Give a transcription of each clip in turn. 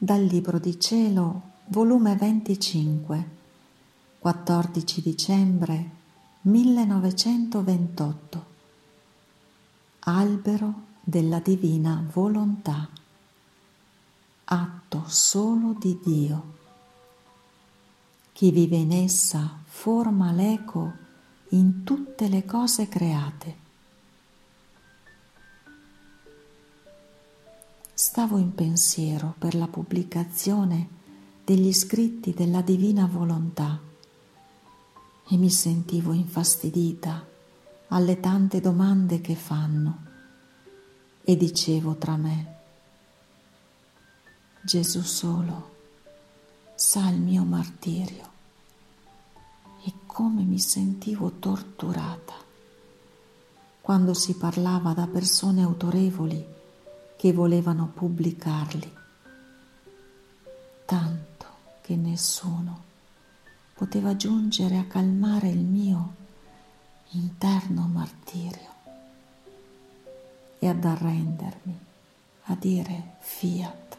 Dal Libro di Cielo, volume 25, 14 dicembre 1928. Albero della divina volontà. Atto solo di Dio. Chi vive in essa forma l'eco in tutte le cose create stavo in pensiero per la pubblicazione degli scritti della divina volontà e mi sentivo infastidita alle tante domande che fanno e dicevo tra me, Gesù solo sa il mio martirio e come mi sentivo torturata quando si parlava da persone autorevoli che volevano pubblicarli, tanto che nessuno poteva giungere a calmare il mio interno martirio e ad arrendermi a dire fiat.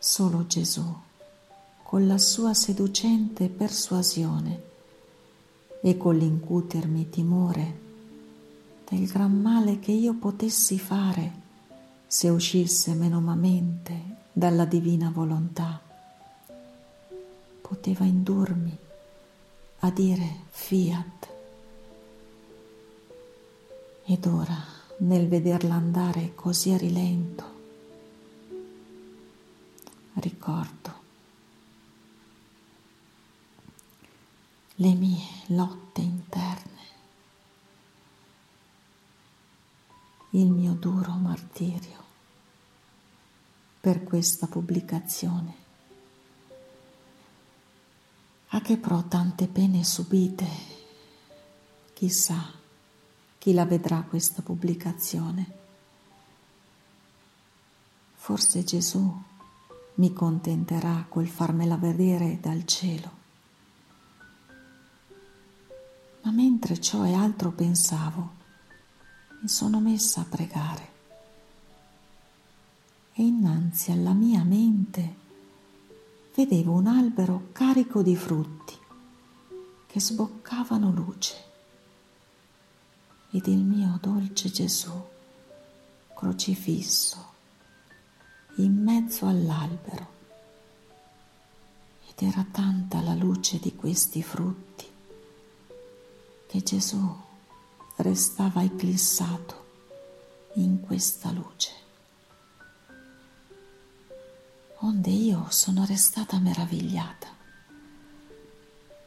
Solo Gesù, con la sua seducente persuasione e con l'incutermi timore del gran male che io potessi fare se uscisse menomamente dalla divina volontà. Poteva indurmi a dire fiat. Ed ora, nel vederla andare così a rilento, ricordo le mie lotte interne il mio duro martirio per questa pubblicazione. A che pro tante pene subite? Chissà chi la vedrà questa pubblicazione. Forse Gesù mi contenterà col farmela vedere dal cielo. Ma mentre ciò e altro pensavo, mi sono messa a pregare. E innanzi alla mia mente vedevo un albero carico di frutti che sboccavano luce. Ed il mio dolce Gesù crocifisso in mezzo all'albero. Ed era tanta la luce di questi frutti che Gesù restava eclissato in questa luce. Onde io sono restata meravigliata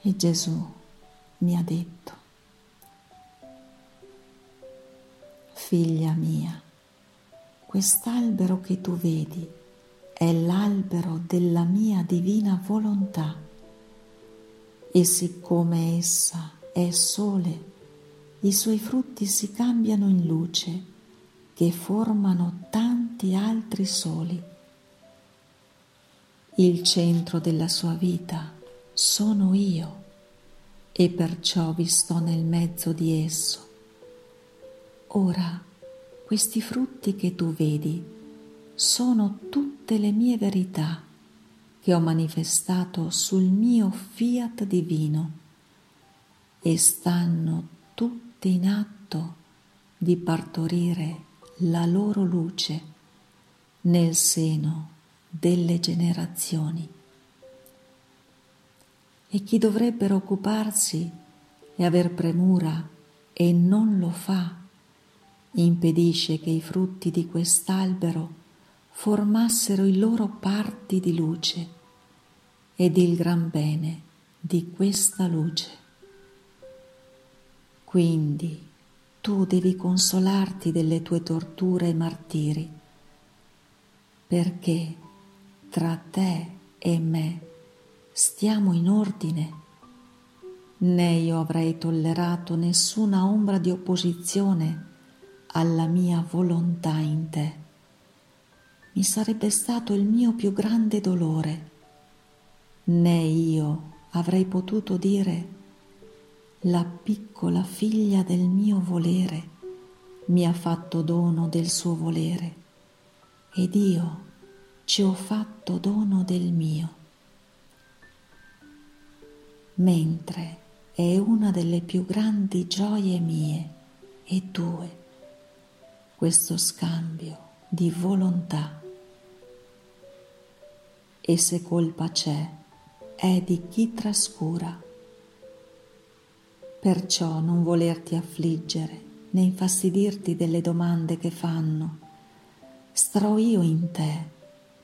e Gesù mi ha detto, figlia mia, quest'albero che tu vedi è l'albero della mia divina volontà e siccome essa è sole i suoi frutti si cambiano in luce che formano tanti altri soli. Il centro della sua vita sono io e perciò vi sto nel mezzo di esso. Ora, questi frutti che tu vedi sono tutte le mie verità che ho manifestato sul mio fiat divino e stanno tutte in atto di partorire la loro luce nel seno delle generazioni. E chi dovrebbe occuparsi e aver premura e non lo fa, impedisce che i frutti di quest'albero formassero i loro parti di luce ed il gran bene di questa luce. Quindi tu devi consolarti delle tue torture e martiri, perché tra te e me stiamo in ordine, né io avrei tollerato nessuna ombra di opposizione alla mia volontà in te. Mi sarebbe stato il mio più grande dolore, né io avrei potuto dire la piccola figlia del mio volere mi ha fatto dono del suo volere ed io ci ho fatto dono del mio, mentre è una delle più grandi gioie mie e tue questo scambio di volontà. E se colpa c'è, è di chi trascura. Perciò non volerti affliggere né infastidirti delle domande che fanno. Starò io in te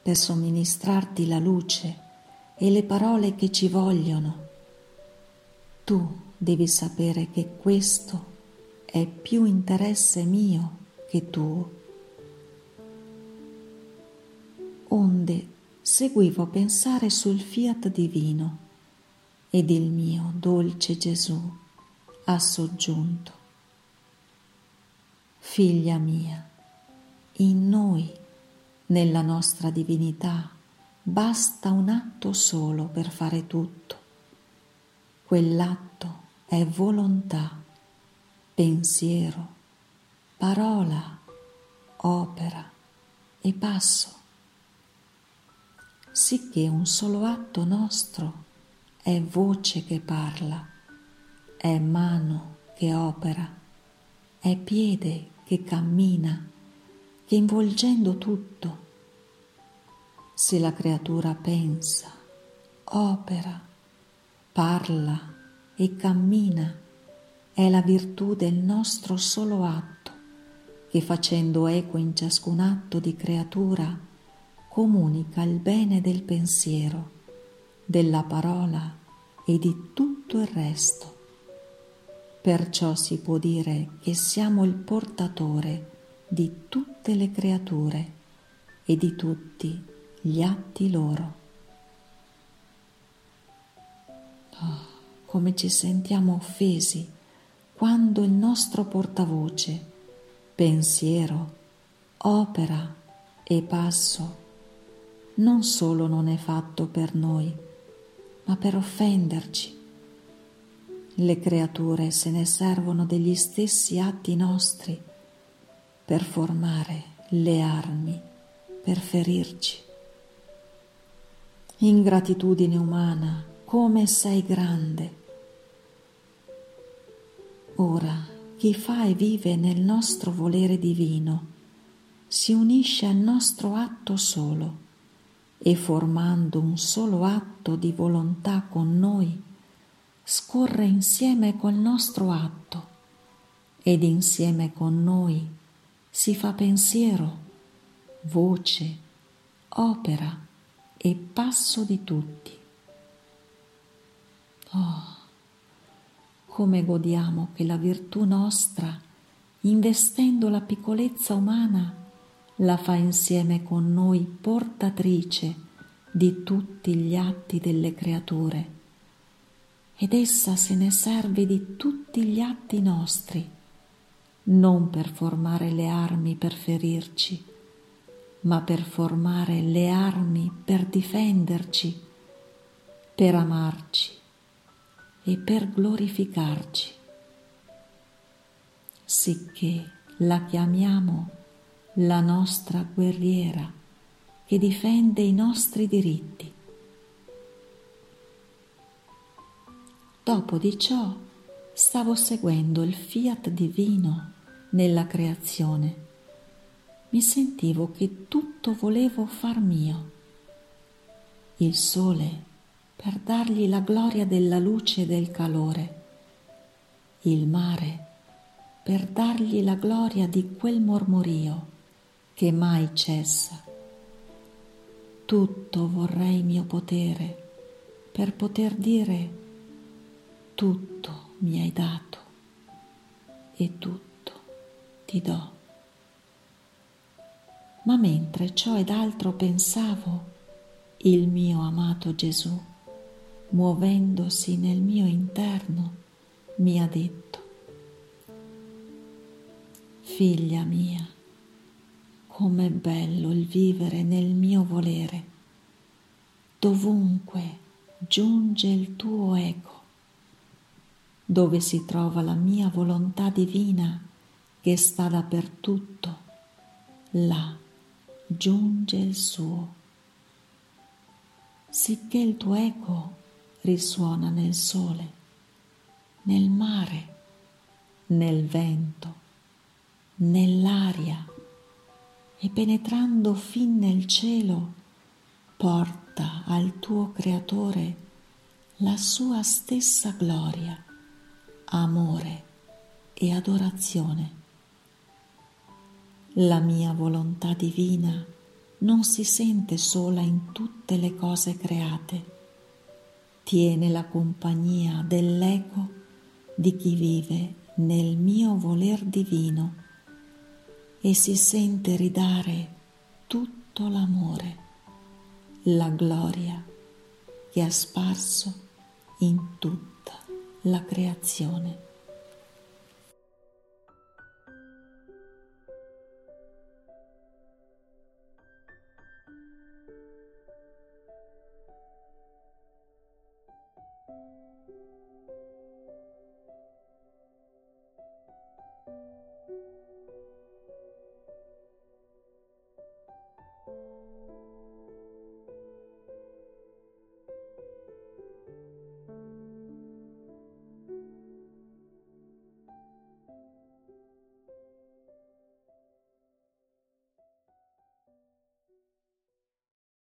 per somministrarti la luce e le parole che ci vogliono. Tu devi sapere che questo è più interesse mio che tuo. Onde seguivo a pensare sul fiat divino ed il mio dolce Gesù ha soggiunto. Figlia mia, in noi, nella nostra divinità, basta un atto solo per fare tutto. Quell'atto è volontà, pensiero, parola, opera e passo, sicché un solo atto nostro è voce che parla, è mano che opera, è piede che cammina, che involgendo tutto, se la creatura pensa, opera, parla e cammina, è la virtù del nostro solo atto che facendo eco in ciascun atto di creatura comunica il bene del pensiero, della parola e di tutto il resto. Perciò si può dire che siamo il portatore di tutte le creature e di tutti gli atti loro. Oh, come ci sentiamo offesi quando il nostro portavoce pensiero, opera e passo non solo non è fatto per noi, ma per offenderci. Le creature se ne servono degli stessi atti nostri per formare le armi per ferirci. Ingratitudine umana, come sei grande. Ora chi fa e vive nel nostro volere divino si unisce al nostro atto solo e formando un solo atto di volontà con noi, scorre insieme col nostro atto ed insieme con noi si fa pensiero, voce, opera e passo di tutti. Oh, come godiamo che la virtù nostra, investendo la piccolezza umana, la fa insieme con noi portatrice di tutti gli atti delle creature. Ed essa se ne serve di tutti gli atti nostri, non per formare le armi per ferirci, ma per formare le armi per difenderci, per amarci, e per glorificarci, sicché la chiamiamo la nostra guerriera che difende i nostri diritti. Dopo di ciò stavo seguendo il fiat divino nella creazione. Mi sentivo che tutto volevo far mio. Il sole per dargli la gloria della luce e del calore, il mare per dargli la gloria di quel mormorio che mai cessa. Tutto vorrei mio potere per poter dire tutto mi hai dato e tutto ti do. Ma mentre ciò ed altro pensavo, il mio amato Gesù muovendosi nel mio interno, mi ha detto, Figlia mia, com'è bello il vivere nel mio volere, dovunque giunge il tuo eco, dove si trova la mia volontà divina che sta dappertutto, là giunge il suo. Sicché il tuo eco risuona nel sole, nel mare, nel vento, nell'aria e penetrando fin nel cielo porta al tuo creatore la sua stessa gloria, amore e adorazione. La mia volontà divina non si sente sola in tutte le cose create, tiene la compagnia dell'eco di chi vive nel mio voler divino e si sente ridare tutto l'amore, la gloria che ha sparso in tutta la creazione.